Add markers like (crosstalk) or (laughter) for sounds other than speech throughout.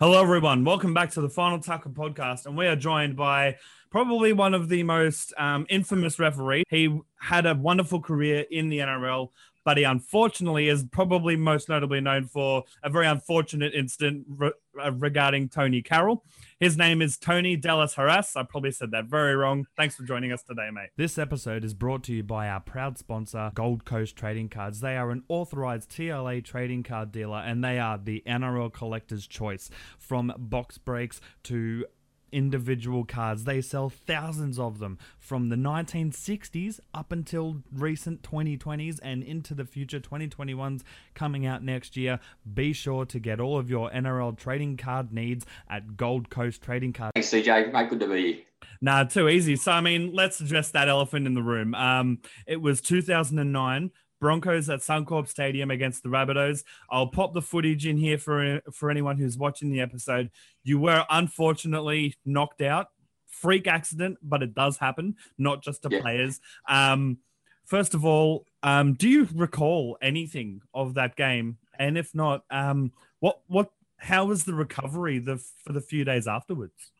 Hello, everyone. Welcome back to the Final Tackle podcast. And we are joined by probably one of the most um, infamous referee. He had a wonderful career in the NRL, but he unfortunately is probably most notably known for a very unfortunate incident re- uh, regarding Tonie Carroll. His name is Tony De Las Heras. I probably said that very wrong. Thanks for joining us today, mate. This episode is brought to you by our proud sponsor, Gold Coast Trading Cards. They are an authorized TLA trading card dealer and they are the NRL collector's choice. From box breaks to individual cards. They sell thousands of them from the 1960s up until recent 2020s and into the future 2021s coming out next year. Be sure to get all of your NRL trading card needs at Gold Coast Trading Card. Thanks, CJ. Mate, good to be here. Nah, too easy. So, I mean, let's address that elephant in the room. Um, it was 2009. Broncos at Suncorp Stadium against the Rabbitohs. I'll pop the footage in here for for anyone who's watching the episode. You were unfortunately knocked out, freak accident, but it does happen, not just to Yeah. players. Um, first of all, um, do you recall anything of that game? And if not, um, what what how was the recovery the for the few days afterwards?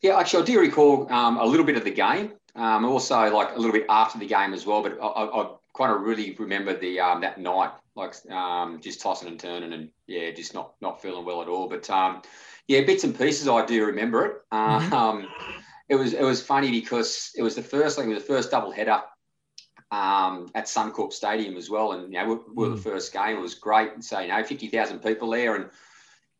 Yeah, actually, I do recall um, a little bit of the game. Um, also, like a little bit after the game as well. But I, I, I kind of really remember the um, that night, like um, just tossing and turning, and yeah, just not not feeling well at all. But um, yeah, bits and pieces, I do remember it. Mhm. Um, it was it was funny because it was the first, like it was the first double header um, at Suncorp Stadium as well, and you know we, we were the first game. It was great, and so you know fifty thousand people there, and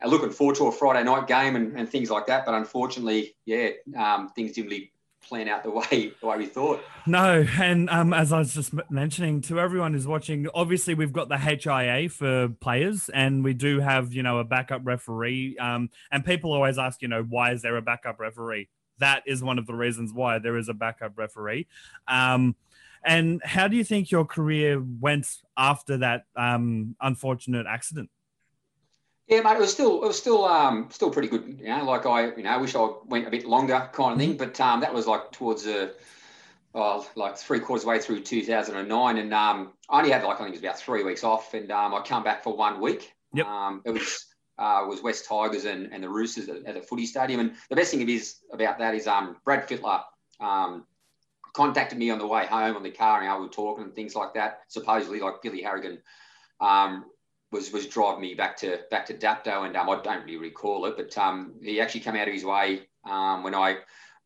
uh, looking forward to a Friday night game and, and things like that. But unfortunately, yeah, um, things didn't really plan out the (laughs) way the way we thought. No, and um, as I was just mentioning to everyone who's watching, obviously we've got the HIA for players, and we do have you know a backup referee. Um, and people always ask, you know, why is there a backup referee? That is one of the reasons why there is a backup referee. Um, and how do you think your career went after that um, unfortunate accident? Yeah, mate, it was still it was still um still pretty good. You know, like I you know I wish I went a bit longer kind of thing, but um that was like towards the oh, like three quarters way through 2009, and um I only had like I think it was about three weeks off, and um I come back for one week. Yep. Um, it was. Uh, was West Tigers and, and the Roosters at, at the footy stadium. And the best thing it is about that is um, Brad Fittler um, contacted me on the way home on the car and I were talking and things like that. Supposedly, like Billy Harrigan um, was was driving me back to back to Dapto, and um, I don't really recall it, but um, he actually came out of his way um, when I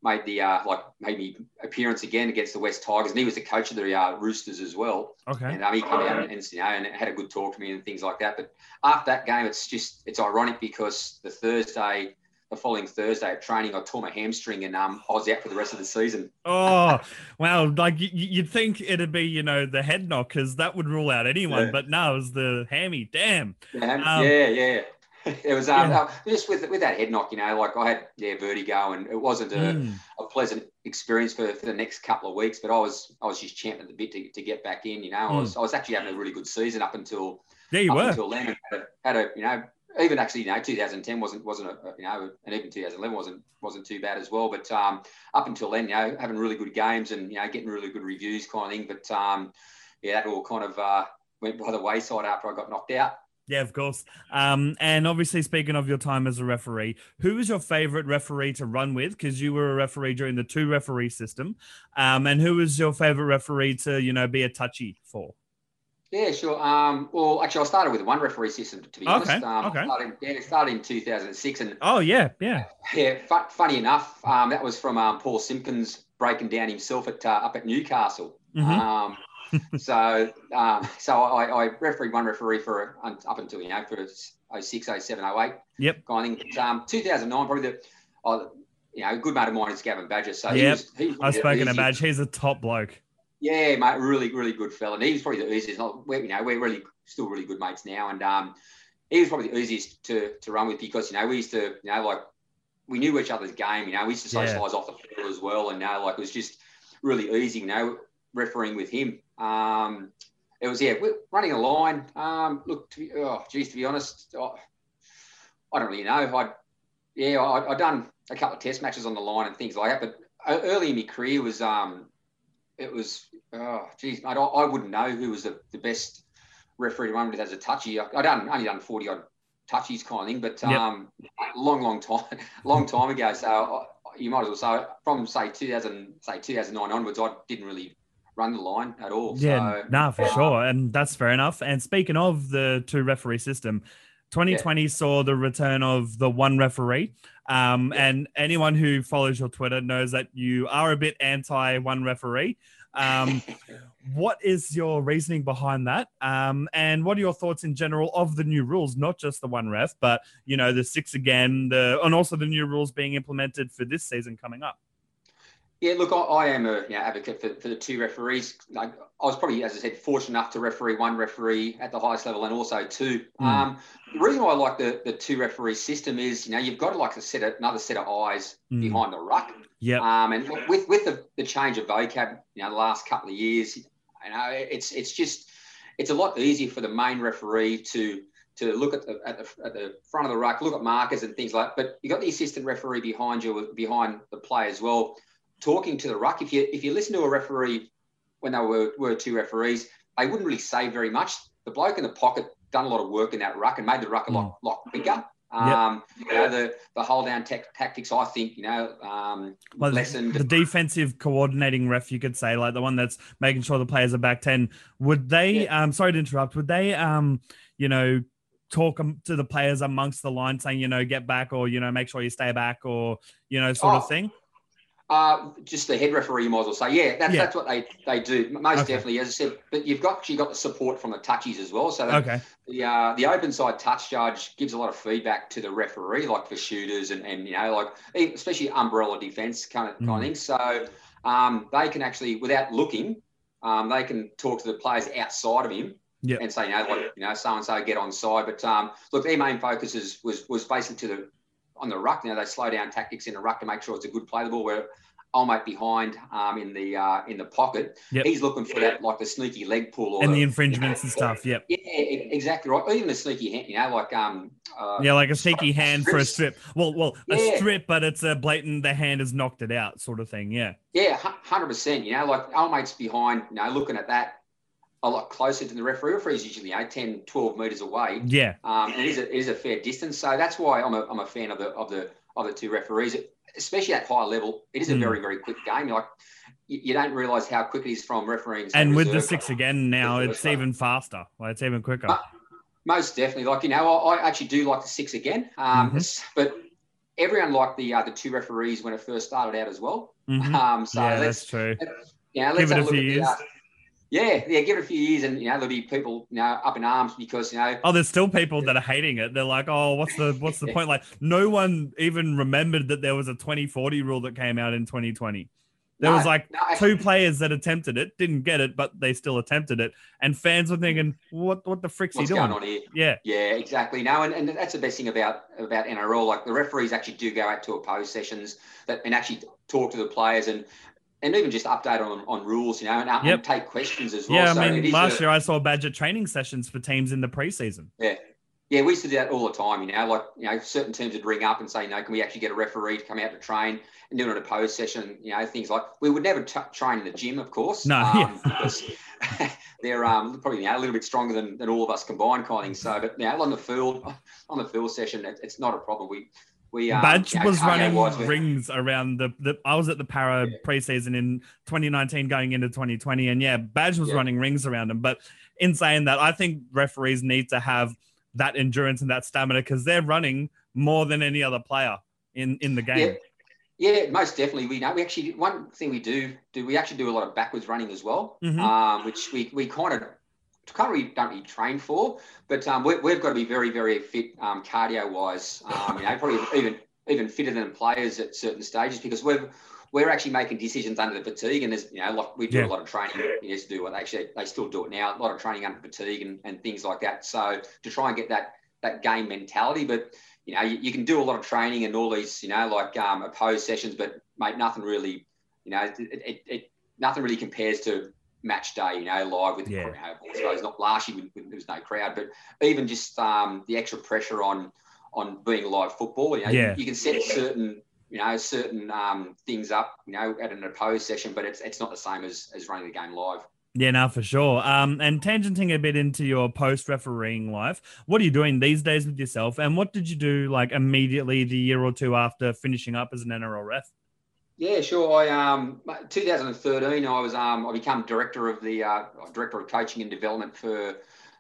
made the uh, like made me appearance again against the West Tigers, and he was the coach of the uh, Roosters as well. Okay. And um, he came out and, and you know and had a good talk to me and things like that. But after that game, it's just it's ironic because the Thursday. The following Thursday at training, I tore my hamstring and um, I was out for the rest of the season. (laughs) Oh, wow. Like you'd think it'd be, you know, the head knock because that would rule out anyone, Yeah. but no, it was the hammy. Damn. Yeah, Um, yeah, yeah. (laughs) It was um, Yeah. uh, just with with that head knock, you know, like I had yeah vertigo, and it wasn't a, Mm. a pleasant experience for, for the next couple of weeks. But I was I was just champing at the bit to, to get back in. You know, I was I was actually having a really good season up until Yeah, Hmm. you were. until then. Had a, had a you know even actually you know 2010 wasn't wasn't a, you know and even 2011 wasn't wasn't too bad as well. But um, up until then, you know, having really good games and you know getting really good reviews kind of thing. But um, yeah, that all kind of uh, went by the wayside after I got knocked out. Yeah, of course. Um, and obviously, speaking of your time as a referee, who was your favorite referee to run with? Because you were a referee during the two referee system. Um, and who was your favorite referee to, you know, be a touchy for? Yeah, sure. Um, well, actually, I started with one referee system to be Okay, honest. Um, okay. Started, yeah, it started in 2006, and Oh, yeah, yeah. yeah, fu- funny enough, um, that was from um, Paul Simpkins breaking down himself at uh, up at Newcastle. Mhm. Um, (laughs) so, um, so I, I refereed one referee for uh, up until you know for 06, 07, 08 Yep. kind of thing. But, um, 2009, probably the, uh, you know, a good mate of mine is Gavin Badger. So he Yep. was, he was I've spoken to easiest- Badge. He's a top bloke. Yeah, mate, really, really good fella. And he was probably the easiest. We're, you know, we're really still really good mates now. And um, he was probably the easiest to, to run with because, you know, we used to, you know, like we knew each other's game. You know, we used to Yeah. socialise off the field as well. And now, like, it was just really easy, you know, refereeing with him. Um, it was, yeah, we're running a line. Um, look, to be, oh, geez, to be honest, oh, I don't really know. I, yeah, I, I've done a couple of test matches on the line and things like that. But uh, early in my career was, um, it was, oh, geez, mate, I, I wouldn't know who was the, the best referee to run with as a touchy. I, I done only done forty odd touchies kind of thing. But um, yep. long, long time, (laughs) long time ago. So uh, you might as well say from say 2000, say 2009 onwards, I didn't really run the line at all. Yeah, so, nah, for sure, and that's fair enough. And speaking of the two referee system, 2020 yeah. saw the return of the one referee. Um, yeah. And anyone who follows your Twitter knows that you are a bit anti one referee. Um, what is your reasoning behind that? Um, and what are your thoughts in general of the new rules, not just the one ref, but you know the six again, the and also the new rules being implemented for this season coming up? Yeah, look, I, I am a you know, advocate for, for the two referees. Like, I was probably, as I said, fortunate enough to referee one referee at the highest level and also two. Mm. Um, the reason why I like the, the two referee system is, you know, you've got to like a set of, another set of eyes mm. behind the ruck. Yeah. Um, and with with the, the change of vocab, you know, the last couple of years, you know, it's it's just it's a lot easier for the main referee to to look at the, at the, at the front of the ruck, look at markers and things like. But you have got the assistant referee behind you, behind the play as well talking to the ruck. If you if you listen to a referee when they were, were two referees, they wouldn't really say very much. The bloke in the pocket done a lot of work in that ruck and made the ruck a lot, mm. lot bigger. Um, yep. You know, the, the hold down te- tactics, I think, you know, um, well, lessened. The defensive coordinating ref, you could say, like the one that's making sure the players are back 10. Would they, yeah. um, sorry to interrupt, would they, um, you know, talk to the players amongst the line saying, you know, get back or, you know, make sure you stay back or, you know, sort oh, of thing? Uh, just the head referee, you might as well say, yeah, that's, yeah. that's what they, they do. Most okay. definitely, as I said, but you've got you got the support from the touchies as well. So okay. the uh, the open side touch judge gives a lot of feedback to the referee, like for shooters and, and you know, like especially umbrella defense kind of, mm. kind of thing. So um, they can actually, without looking, um, they can talk to the players outside of him yep. and say, you know, like, you know, so and so get on side. But um, look, their main focus is, was was basically to the on the ruck. Now they slow down tactics in the ruck to make sure it's a good play the ball. Where old mate behind um, in the uh, in the pocket. Yep. He's looking for that like the sneaky leg pull or and the, the infringements you know, and stuff. Yep. Yeah, exactly right. Even the sneaky hand, you know, like um. Uh, yeah, like a sneaky hand strips. for a strip. Well, well, yeah. a strip, but it's a blatant. The hand has knocked it out, sort of thing. Yeah. Yeah, hundred percent. You know, like old mates behind. You know, looking at that a lot closer to the referee. Referee is usually you 10, 12 meters away. Yeah. Um, and it is a, it is a fair distance. So that's why I'm a, I'm a fan of the of the of the two referees especially at high level, it is a mm. very, very quick game. Like you, you don't realise how quick it is from refereeing. And with the six again now, it's even faster. Like it's even quicker. But most definitely. Like you know, I, I, actually do like the six again. Um, mm-hmm. but everyone liked the uh, the two referees when it first started out as well. Mm-hmm. (laughs) Um, so yeah, that's true. Yeah, let's Give it a few years. The, uh, yeah, yeah, give it a few years, and you know there'll be people you know up in arms because you know. Oh, there's still people that are hating it. They're like, oh, what's the what's the (laughs) point? Like, no one even remembered that there was a 2040 rule that came out in 2020. There no, was like no, two players that attempted it, didn't get it, but they still attempted it, and fans were thinking, "What? What the frick's What's he doing?" going on here? Yeah, yeah, exactly. No, and, and that's the best thing about about NRL. Like the referees actually do go out to oppose sessions that and actually talk to the players and and even just update on, on rules, you know, and, yep. and take questions as well. Yeah, I mean, last a, year I saw Badger training sessions for teams in the preseason. Yeah. Yeah, we used to do that all the time, you know, like, you know, certain teams would ring up and say, you know, can we actually get a referee to come out to train and do an opposed session, you know, things like, we would never t- train in the gym, of course. No, um, yeah. (laughs) because (laughs) they're um, probably, you know, a little bit stronger than, than all of us combined kind of thing. So, but, you know, on the field, (laughs) on the field session, it, it's not a problem. We, we um, Badge was running rings around the, the. I was at the Para yeah. preseason in 2019, going into 2020, and yeah, Badge was running rings around him. But in saying that, I think referees need to have that endurance and that stamina because they're running more than any other player in in the game. Yeah. yeah. most definitely. We know we actually one thing we do do we actually do a lot of backwards running as well, mm-hmm. um, which we we kind of of really don't really train for, but um, we, have got to be very, very fit um, cardio wise. Um, you know, probably even even fitter than players at certain stages because we're we're actually making decisions under the fatigue, and there's you know like we do yeah. a lot of training. You used to do what actually they still do it now. A lot of training under fatigue and, and things like that. So to try and get that that game mentality, but you know you, you can do a lot of training and all these you know like um, opposed sessions, but mate, nothing really you know it, it, it nothing really compares to match day, you know, live with yeah. the crowd. I suppose not last year when, there was no crowd, but even just um, the extra pressure on on being live football. You know, yeah. you, can set certain you know certain um, things up, you know, at an opposed session, but it's it's not the same as as running the game live. Yeah, now for sure. Um, and tangenting a bit into your post refereeing life, what are you doing these days with yourself? And what did you do like immediately the year or two after finishing up as an NRL ref? Yeah, sure. I um 2013 I was um I became director of the uh, director of coaching and development for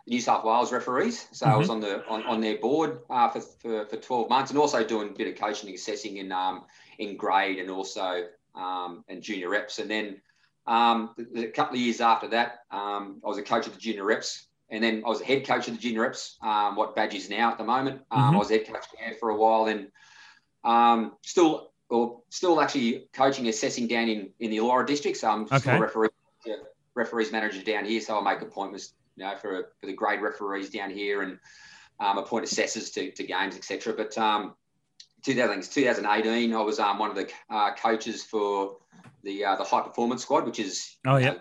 New South Wales referees. So mm-hmm. I was mm-hmm. on the on, on their board uh, for, for, for 12 months and also doing a bit of coaching and assessing in um in grade and also um and junior reps. And then um a couple of years after that, um I was a coach of the junior reps. And then I was a head coach of the junior reps, um, what badge is now at the moment. Um, mm-hmm. I was head coach there for a while and um, still or still actually coaching, assessing down in, in the Illawarra So I'm okay. still referee, referees manager down here, so I make appointments, you know, for, for the grade referees down here and um, appoint assessors to, to games, etc. But um, 2018, I was um, one of the uh, coaches for the uh, the high performance squad, which is oh yeah, uh,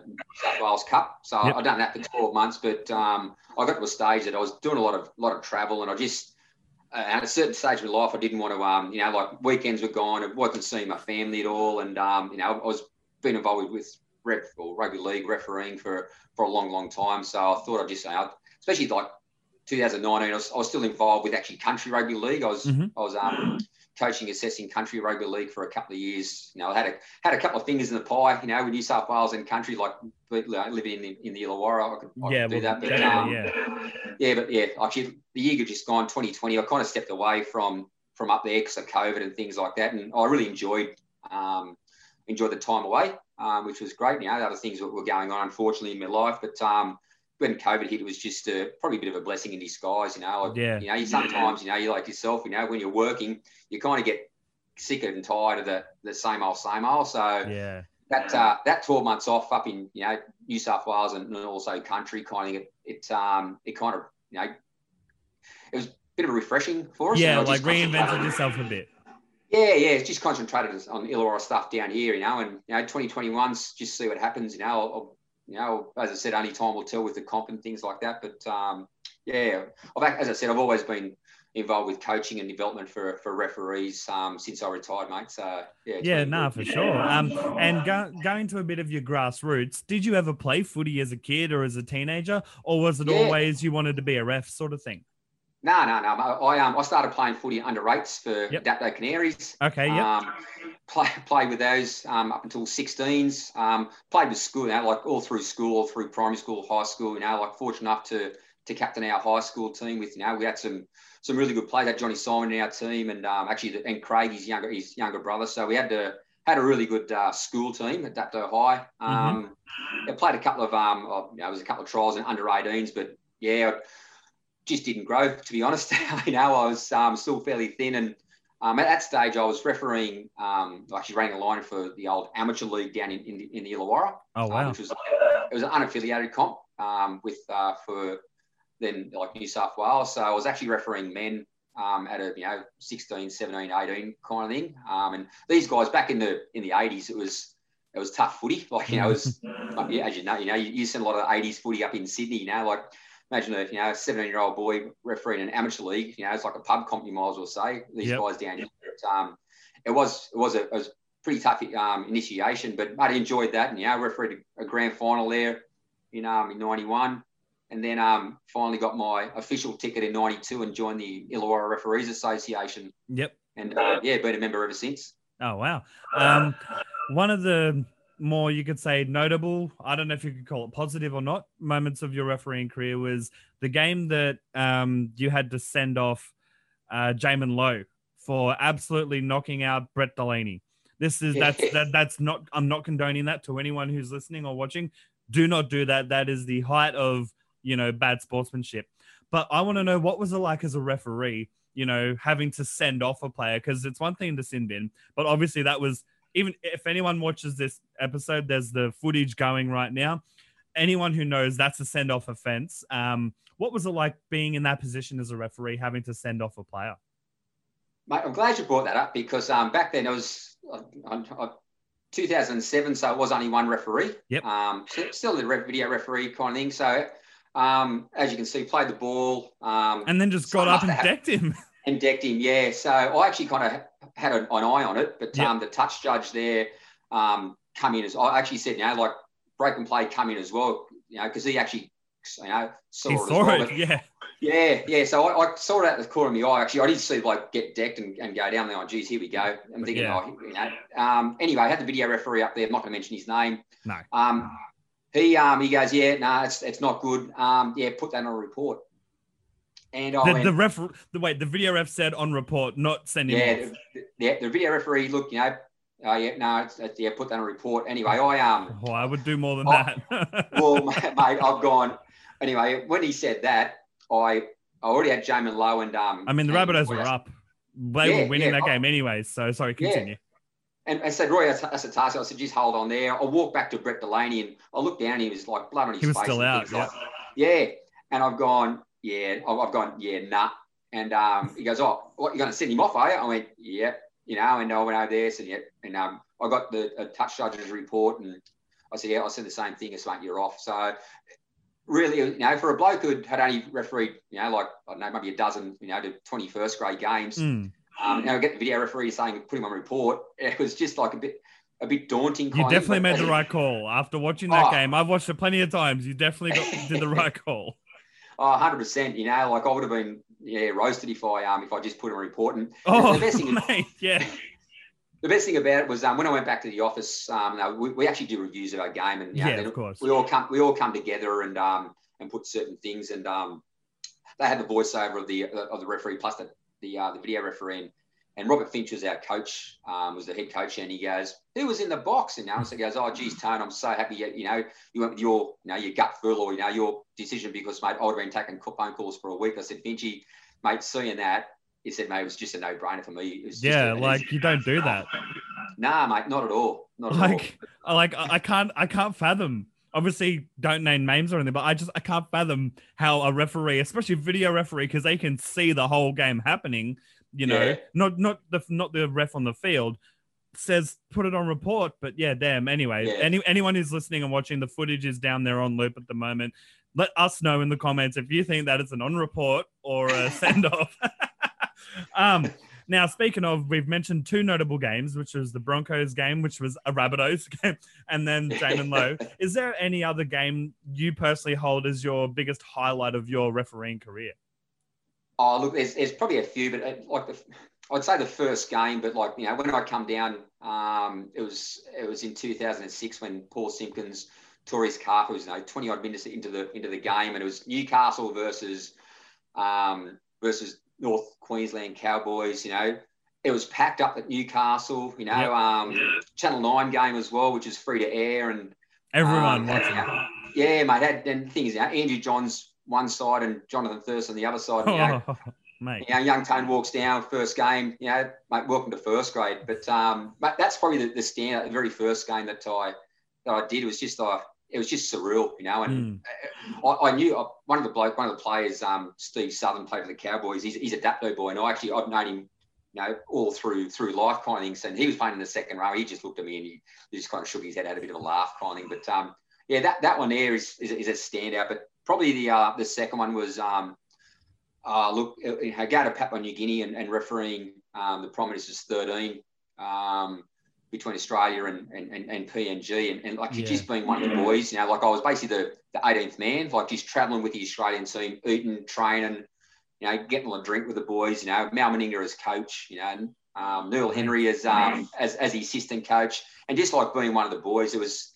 South Wales Cup. So yep. I've done that for 12 months, but um, I got to a stage that I was doing a lot of lot of travel, and I just at a certain stage of my life, I didn't want to, um, you know, like weekends were gone. I wasn't seeing my family at all, and um, you know, I was being involved with rep or rugby league refereeing for for a long, long time. So I thought I'd just say, especially like 2019, I was, I was still involved with actually country rugby league. I was mm-hmm. I was um, coaching, assessing country rugby league for a couple of years. You know, I had a had a couple of fingers in the pie. You know, with New South Wales and country, like living in the, in the Illawarra, I could, I yeah, could do that. But, yeah, um, yeah, yeah, but yeah, actually, the year just gone, 2020. I kind of stepped away from from up there because of COVID and things like that, and I really enjoyed um, enjoyed the time away, um, which was great. You know, other things that were going on, unfortunately, in my life, but um, when COVID hit, it was just a, probably a bit of a blessing in disguise. You know, yeah. You know, you sometimes, you know, you like yourself. You know, when you're working, you kind of get sick and tired of the the same old, same old. So yeah, that uh, that 12 months off up in you know New South Wales and also country kind of it, it um it kind of you know it was a bit of a refreshing for us. Yeah, like reinvented yourself a bit. Yeah, yeah, it's just concentrated on Illawarra stuff down here, you know, and you know, 2021's just see what happens, you know. I'll, you know, as I said, only time will tell with the comp and things like that. But um, yeah, I've, as I said, I've always been involved with coaching and development for, for referees um, since I retired, mate. So yeah, yeah, nah, for sure. Um, and go, going to a bit of your grassroots, did you ever play footy as a kid or as a teenager, or was it yeah. always you wanted to be a ref, sort of thing? No, no, no. I um I started playing footy under eights for yep. Dapto Canaries. Okay, yeah. Um, play played with those um, up until 16s. Um, played with school, you know, like all through school, all through primary school, high school. You know, like fortunate enough to to captain our high school team. With you know, we had some some really good players. Had Johnny Simon in our team, and um, actually, and Craig, his younger his younger brother. So we had to had a really good uh, school team at Dapto High. Mm-hmm. Um, mm-hmm. played a couple of um, you know, it was a couple of trials in under 18s, but yeah just didn't grow, to be honest. you (laughs) know, I was um, still fairly thin. And um, at that stage, I was refereeing, um, actually running a line for the old amateur league down in, in, the, in the Illawarra. Oh, wow. Um, which was, it was an unaffiliated comp um, with, uh, for then like New South Wales. So I was actually refereeing men um, at a, you know, 16, 17, 18 kind of thing. Um, and these guys back in the, in the 80s, it was, it was tough footy. Like, you know, it was, (laughs) as you know, you know, you, you seen a lot of 80s footy up in Sydney, you know, like imagine a you know a 17 year old boy refereeing an amateur league. You know, it's like a pub comp. You might as well say these yep. guys down here. But, um, it was it was a it was pretty tough um, initiation, but I enjoyed that. And you know, refereed a, a grand final there in um in '91, and then um finally got my official ticket in '92 and joined the Illawarra Referees Association. Yep. And uh, yeah, been a member ever since. Oh wow. Um, one of the more you could say notable i don't know if you could call it positive or not moments of your refereeing career was the game that um, you had to send off uh, Jaiman Lowe for absolutely knocking out Brett Delaney. This is that's (laughs) that, that's not I'm not condoning that to anyone who's listening or watching. Do not do that. That is the height of you know bad sportsmanship. But I want to know what was it like as a referee, you know, having to send off a player because it's one thing to sin bin, but obviously that was even if anyone watches this episode, there's the footage going right now. Anyone who knows that's a send off offense. Um, what was it like being in that position as a referee, having to send off a player? Mate, I'm glad you brought that up because um, back then it was uh, uh, 2007, so it was only one referee. Yep. Um, still the video referee kind of thing. So, um, as you can see, played the ball. Um, and then just got up and decked him. (laughs) and decked him, yeah. So I actually kind of had an, eye on it, but yep. um, the touch judge there um, come in as I actually said, you know, like break and play come in as well, you know, because he actually, you know, saw he it. Saw well, it yeah. Yeah, yeah. So I, I, saw it at the corner of my eye. Actually, I did see like get decked and, and go down there. Oh, geez, here we go. I'm thinking, yeah. oh, you know. Um, anyway, I had the video referee up there. I'm not going to mention his name. No. Um, he um he goes, yeah, no, nah, it's it's not good. Um, yeah, put that on a report. And I the, went, the ref, the wait, the video ref said on report, not sending. Yeah, the, the, yeah, the video referee. Look, you know, Oh yeah, no, it's, it's, yeah, put that on a report. Anyway, I um. Oh, I would do more than I, that. (laughs) well, mate, I've gone. Anyway, when he said that, I I already had Jaiman Lowe and um. I mean, the Rabbitohs were up. They yeah, were winning yeah, that I, game anyways. So sorry, continue. Yeah. And I said, Roy, I said, Tarsi, I said, just hold on there. I walked back to Brett Delaney and I looked down. and He was like blood on his face. He was face still out. Yeah. Like, yeah. And I've gone, yeah. I've gone, yeah, nah. And um, he goes, oh, what, you're going to send him off, are you? I went, yeah. You know, and I went over there, said, yeah. And um, I got the touch judge's report and I said, yeah, I said the same thing as mate, you're off. So really, you know, for a bloke who had only refereed, you know, like, I don't know, maybe a dozen, you know, to 21st grade games, mm. um, you know, get the video referee saying, put him on report, (laughs) it was just like a bit, a bit daunting. you definitely made the right call after watching that oh, game. I've watched it plenty of times. You definitely got, did the right (laughs) call. Oh, 100%. You know, like I would have been, yeah, roasted if I um if I just put a report. in. oh, the best thing (laughs) mate, yeah the best thing about it was um, when I went back to the office, um, we, we, actually do reviews of our game, and yeah, of course. we all come we all come together and um, and put certain things, and um, they had the voiceover of the of the referee plus the the, uh, the video referee, and, Robert Finch was our coach, um, was the head coach, and he goes, "Who was in the box?" And Alice goes, "Oh, geez, Tone, I'm so happy you, you know you went with your you know your gut feel or you know your decision because mate, I would have been taking phone calls for a week." I said, "Finchy, mate, seeing that." he said, mate, it was just a no brainer for me. yeah, like you don't do that. Nah, mate, not at all. Not like, all. like I can't, I can't fathom. Obviously, don't name names or anything, but I just I can't fathom how a referee, especially video referee, because they can see the whole game happening. You know, yeah. not not the not the ref on the field says put it on report, but yeah, damn. Anyway, yeah. any anyone who's listening and watching, the footage is down there on loop at the moment. Let us know in the comments if you think that it's an on report or a (laughs) send off. (laughs) um, now, speaking of, we've mentioned two notable games, which was the Broncos game, which was a Rabbitohs (laughs) game, and then Jaiman Lowe. Is there any other game you personally hold as your biggest highlight of your refereeing career? Oh, look, there's, there's probably a few, but uh, like the, I'd say the first game, but like you know, when I come down, um, it was it was in 2006 when Paul Simpkins tore his calf. It was you know 20 odd minutes into the into the game, and it was Newcastle versus um, versus North Queensland Cowboys, you know, it was packed up at Newcastle, you know, yep. um, Channel 9 game as well, which is free to air. And everyone um, watching. yeah, mate. Had, and the thing is, you know, Andrew Johns one side and Johnathan Thurston on the other side. You know, oh, (laughs) mate. You know, young Tone walks down, first game, you know, mate, welcome to first grade. But um, mate, that's probably the, the stand, the very first game that I that I did was just uh, it was just surreal, you know. And mm. I, I, knew uh, one of the bloke, one of the players, um, Steve Southern, played for the Cowboys. He's, he's a Dapto boy, and I actually I've known him, you know, all through through life kind of things. And he was playing in the second row. He just looked at me and he, he just kind of shook his head, had a bit of a laugh kind of thing. But um, yeah, that, that one there is, is, is a standout. But probably the uh, the second one was um, uh, look, I go to Papua New Guinea and, and refereeing um, the Prime Minister's 13. Um, between Australia and, and, and, PNG and, and like yeah. just being one of the boys, you know, like I was basically the, the 18th man, like just traveling with the Australian team, eating, training, you know, getting a drink with the boys, you know, Mal Meninga as coach, you know, um, Neil Henry as, um, as, as the assistant coach and just like being one of the boys, it was,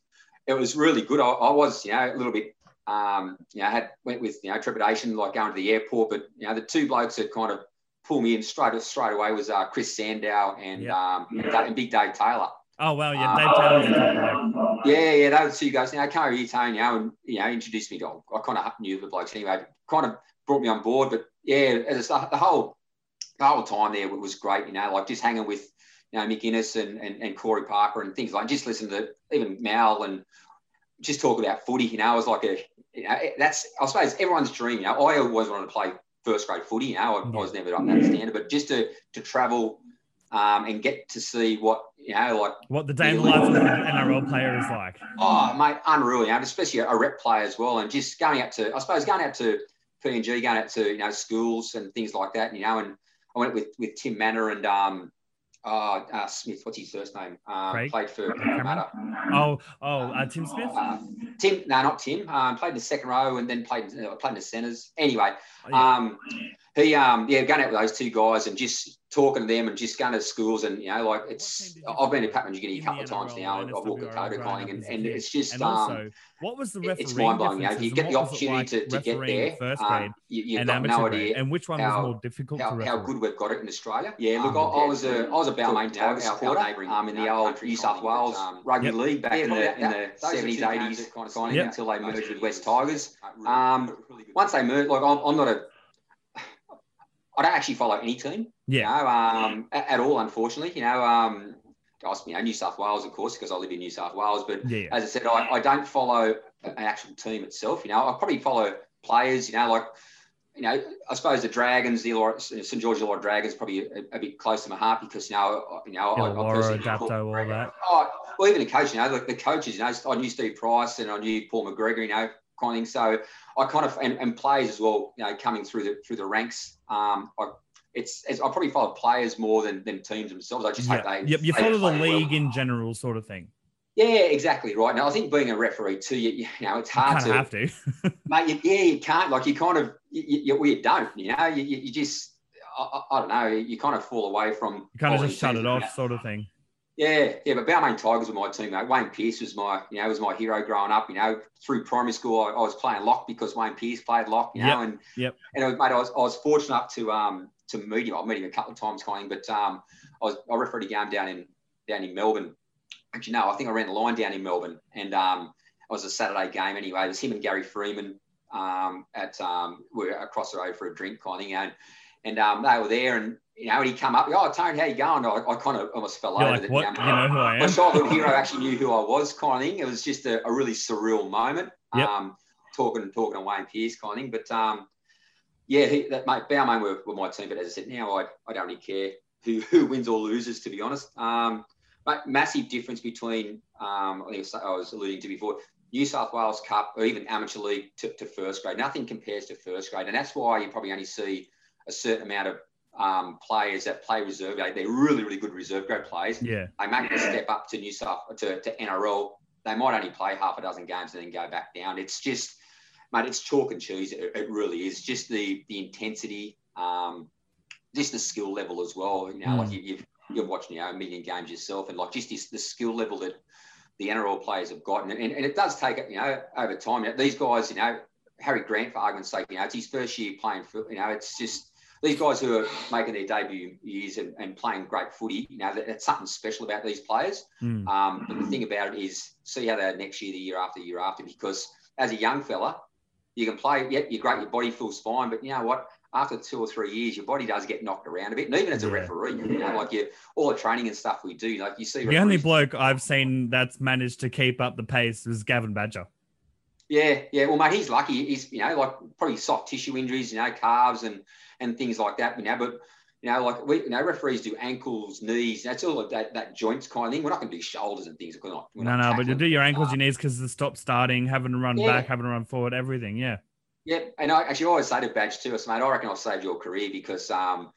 it was really good. I, I was, you know, a little bit, um, you know, I had went with, you know, trepidation, like going to the airport, but, you know, the two blokes that kind of pull me in straight straight away was uh, Chris Sandow and, yep. um, and, and, Big Dave Taylor. Oh well, yeah, Dave Taylor's Yeah, yeah, those two guys. Now I can't really tell you know, and you know, introduced me to. I kind of knew the blokes anyway. Kind of brought me on board, but yeah, as the whole the whole time there was great. You know, like just hanging with you know Mick Innes and, and, and Corey Parker and things like. Just listen to even Mal and just talk about footy. You know, I was like a you know, that's I suppose everyone's dream. You know, I always wanted to play first grade footy. You know, I, I was never up that standard, but just to to travel um, and get to see what you know, like what the day in the life of an NRL player is like. Oh, mate, unreal! You know, especially a rep player as well, and just going out to, I suppose, going out to PNG, going out to you know schools and things like that. You know, and I went with with Tim Mannah and um, Oh, uh, Smith. What's his first name? Um, played for Parramatta. Oh, oh, uh, Tim Smith. Uh, Tim, no, not Tim. Um, played in the second row and then played uh, played in the centres. Anyway, oh, yeah. um, he um, yeah, going out with those two guys and just talking to them and just going to schools and you know like it's I've been to Papua New Guinea a couple of times now. And I've walked the Coda calling and, and it's just and also, um, what was the referee? It's mind blowing. You know, you get the opportunity like to, to get there. First um, grade um, you, have got no idea. Grade. And which one how, was more difficult? How, how, good we've got it in Australia. Yeah, look, um, I, I, was a I was a Balmain Tiger supporter um, in the old New South Wales um, rugby yep. league back in the in the seventies eighties kind of until they merged with West Tigers. Um, once they merged, like I'm not a I don't actually follow any team. Yeah. You know, um, at, at, all, unfortunately. You know, um, you know, New South Wales, of course, because I live in New South Wales. But yeah, as I said, I, I don't follow an actual team itself. You know, I probably follow players. You know, like you know, I suppose the Dragons, the St George Illawarra Dragons, probably a, a, bit close to my heart because you know, you know, I, I personally Dapto, all that. Oh, well, even the coach, you know, like the coaches, you know, I knew Steve Price and I knew Paul McGregor, you know, kind of thing. So I kind of and, and players as well, you know, coming through the through the ranks. Um, I it's, it's I probably follow players more than, than teams themselves. I just yeah. hope they. Yep, you follow the league well. in general, sort of thing. Yeah, exactly right. Now I think being a referee too, you, you know, it's hard to have to. (laughs) mate, you, yeah, you can't. Like you kind of, you, you, well, you don't. You know, you, you just, I, I, don't know. You kind of fall away from. You kind of just shut it off, sort of thing. Yeah, yeah, but Balmain Tigers were my teammate. Wayne Pearce was my, you know, was my hero growing up. You know, through primary school, I, I was playing lock because Wayne Pearce played lock. You know, yep. and yep. and it was, mate, I was, I was fortunate to um to meet him. I've met him a couple of times, kind but um, I was I refereed a game down in down in Melbourne. Actually, no, I think I ran the line down in Melbourne, and um, it was a Saturday game anyway. It was him and Gary Freeman um, at um, we were across the road for a drink, kind of, and and um, they were there, and you know, when he come up, oh, Tony, how you going? I, I kind of almost fell You're over. Like, the, what? You know who I (laughs) am? My childhood hero (laughs) actually knew who I was, kind of thing. It was just a, a really surreal moment. Yep. Um, talking talking to Wayne Pearce, kind of thing. But um, yeah, he, that mate, Balmain were, were my team. But as I said, now I, I don't really care who, (laughs) who wins or loses, to be honest. Um, but massive difference between um, I think I was alluding to before. New South Wales Cup or even amateur league to, to first grade. Nothing compares to first grade, and that's why you probably only see a certain amount of um, players that play reserve grade. They're really, really good reserve grade players. Yeah. They make the step up to New South to, to NRL. They might only play half a dozen games and then go back down. It's just, mate, it's chalk and cheese. It, it really is. Just the the intensity, um, just the skill level as well. You know, mm. like you, you've you've watched you know a million games yourself, and like just this the skill level that the NRL players have gotten, and, and it does take it. You know, over time. You know, these guys, you know, Harry Grant, for argument's sake, you know, it's his first year playing. For, you know, it's just these guys who are making their debut years and, and playing great footy, you know, that, that's something special about these players. Mm. Um, but the thing about it is, see how they are next year, the year after, the year after, because as a young fella, you can play, yeah, you're great, your body feels fine, but you know what? After two or three years, your body does get knocked around a bit. And even as a yeah. referee, you know, like you, all the training and stuff we do, like you see. The only bloke I've seen that's managed to keep up the pace is Gavin Badger. Yeah, yeah. Well, mate, he's lucky. He's you know like probably soft tissue injuries, you know, calves and and things like that. You know, but you know, like we, you know, referees do ankles, knees. That's all of that that joints kind of thing. We're not going to do shoulders and things. We're not. We're no, not no, but you do your ankles, your knees because the stop starting, having to run yeah. back, having to run forward, everything. Yeah. Yeah, and I actually always say to Badge too, mate, I reckon I've saved your career because um,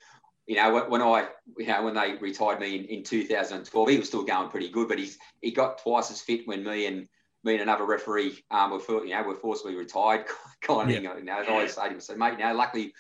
you know, when I, you know, when they retired me in, in 2012, he was still going pretty good, but he's he got twice as fit when me and me and another referee um, were, you know, were forcibly retired, (laughs) kind of yeah. thing. You know, I always say to him, so mate, you know, luckily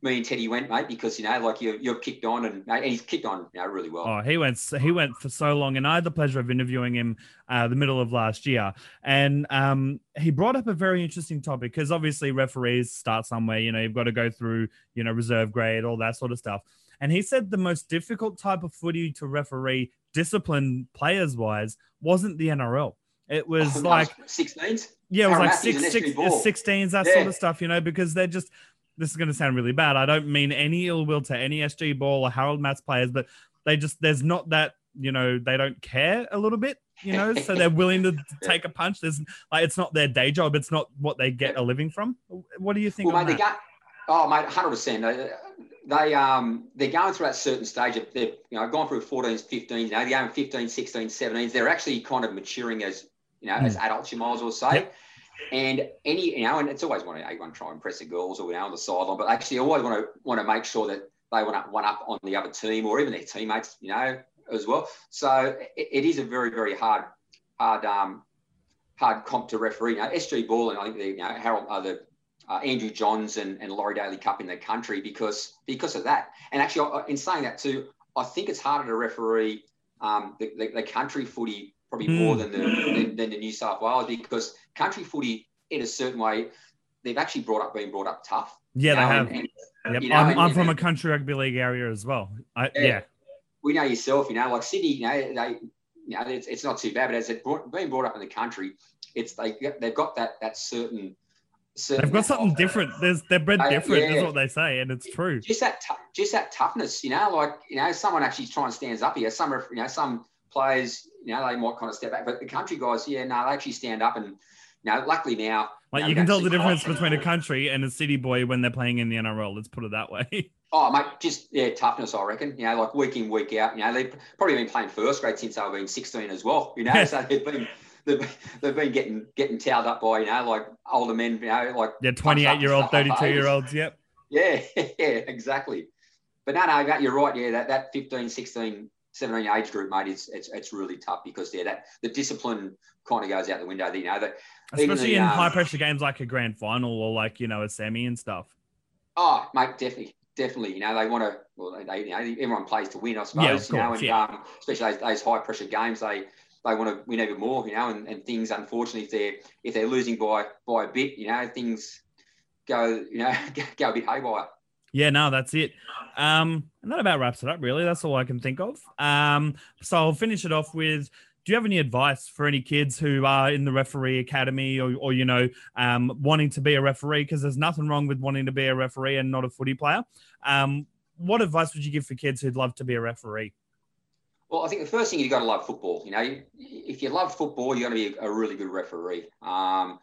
me and Teddy went, mate, because you know, like you you've kicked on and, and he's kicked on, you know, really well. Oh, he went he went for so long, and I had the pleasure of interviewing him uh, the middle of last year, and um, he brought up a very interesting topic because obviously referees start somewhere. You know, you've got to go through, you know, reserve grade, all that sort of stuff. And he said the most difficult type of footy to referee, discipline players wise, wasn't the NRL. It was oh, like 16s. Yeah, it was like six, six, 16s, that yeah. sort of stuff, you know, because they're just this is going to sound really bad. I don't mean any ill will to any SG ball or Harold Matts players, but they just there's not that you know they don't care a little bit, you know, so they're willing to (laughs) take a punch. There's like it's not their day job. It's not what they get a living from. What do you think? Well, mate, they got oh mate, hundred percent. They um they're going through that certain stage of they've you know gone through 14s, 15s, you know, they're going 15, 16, 17s. They're actually kind of maturing as you know, mm. as adults, you might as well say. Yep. And any, you know, and it's always want to, want to try and impress the girls or you know on the sideline, but actually, I always want to want to make sure that they want to one up on the other team or even their teammates, you know, as well. So it, it is a very very hard hard um, hard comp to referee. Now SG Ball and I think the you know Harold uh, the uh, Andrew Johns and, and Laurie Daley Cup in the country because because of that. And actually, in saying that too, I think it's harder to referee um, the, the, the, country footy probably mm. more than the than, than, the New South Wales because country footy in a certain way they've actually brought up been brought up tough. Yeah, they have. And, and, yep. you know, I'm, and, I'm from a country rugby league area as well. I, yeah. yeah. We know yourself, you know, like Sydney, you know, they, you know, it's, it's not too bad, but as it brought, being brought up in the country, it's they they've got that that certain They've got something different. There's they're bred uh, different. Yeah. Is what they say, and it's true. Just that, t- just that toughness. You know, like you know, someone actually trying to stand up here. Some, you know, some players, you know, they might kind of step back, but the country guys, yeah, no, they actually stand up and. You know, luckily now, like you can tell the difference between a country and a city boy when they're playing in the NRL. Let's put it that way. (laughs) Oh, mate, just yeah, toughness. I reckon. You know, like week in, week out. You know, they've probably been playing first grade since they were being sixteen as well. You know, so they've been they've, they've been getting getting towed up by you know like older men, you know, like yeah, twenty eight year old, thirty two year olds. Yep. Yeah, (laughs) yeah, exactly. But no, no, you're right. Yeah, that that 15, 16, 17 age group, mate, it's it's, it's really tough because yeah, that the discipline kind of goes out the window. You know that especially the, in um, high pressure games like a grand final or like you know a semi and stuff. Oh, mate, definitely, definitely. You know they want to. Well, they, you know everyone plays to win, I suppose. Yeah, of course, you know, and yeah. um, especially those, those high pressure games, they they want to win even more, you know, and, and things unfortunately if they're if they're losing by by a bit, you know, things go, you know, (laughs) go a bit haywire. Yeah, no, that's it. Um, and that about wraps it up, really. That's all I can think of. Um, so I'll finish it off with do you have any advice for any kids who are in the referee academy or, or you know, um, wanting to be a referee? Because there's nothing wrong with wanting to be a referee and not a footy player. Um, what advice would you give for kids who'd love to be a referee? Well, I think the first thing you've got to love football. You know, if you love football, you're going to be a really good referee. Um,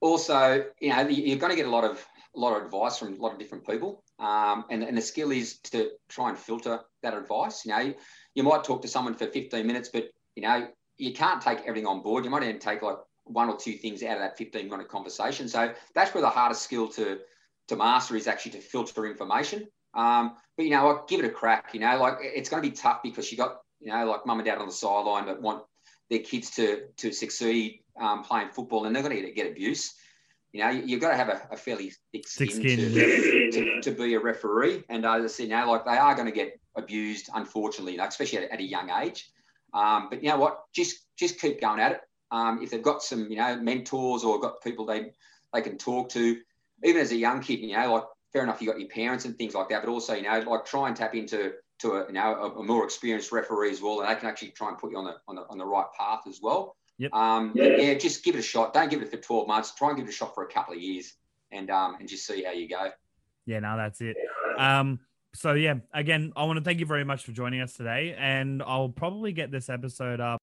also, you know, you're going to get a lot of a lot of advice from a lot of different people, um, and and the skill is to try and filter that advice. You know, you, you might talk to someone for 15 minutes, but you know, you can't take everything on board. You might even take like one or two things out of that 15 minute conversation. So that's where the hardest skill to to master is actually to filter information. Um, but you know, like, give it a crack. You know, like it's going to be tough because you got you know, like mum and dad on the sideline that want their kids to to succeed um, playing football, and they're going to get abuse. You know, you, have got to have a, a fairly thick skin, skin. To, to, to, be a referee. And as I said, you know, like they are going to get abused, unfortunately, like, especially at, at, a young age. Um, but you know what? Just just keep going at it. Um, if they've got some, you know, mentors or got people they they can talk to, even as a young kid, you know, like fair enough, you got your parents and things like that, but also, you know, like try and tap into to a you know a, a, more experienced referee as well, and they can actually try and put you on the on the, on the right path as well. Yep. Um, yeah. yeah, just give it a shot. Don't give it for 12 months. Try and give it a shot for a couple of years, and um, and just see how you go. Yeah, no, that's it. Um, so yeah, again, I want to thank you very much for joining us today, and I'll probably get this episode up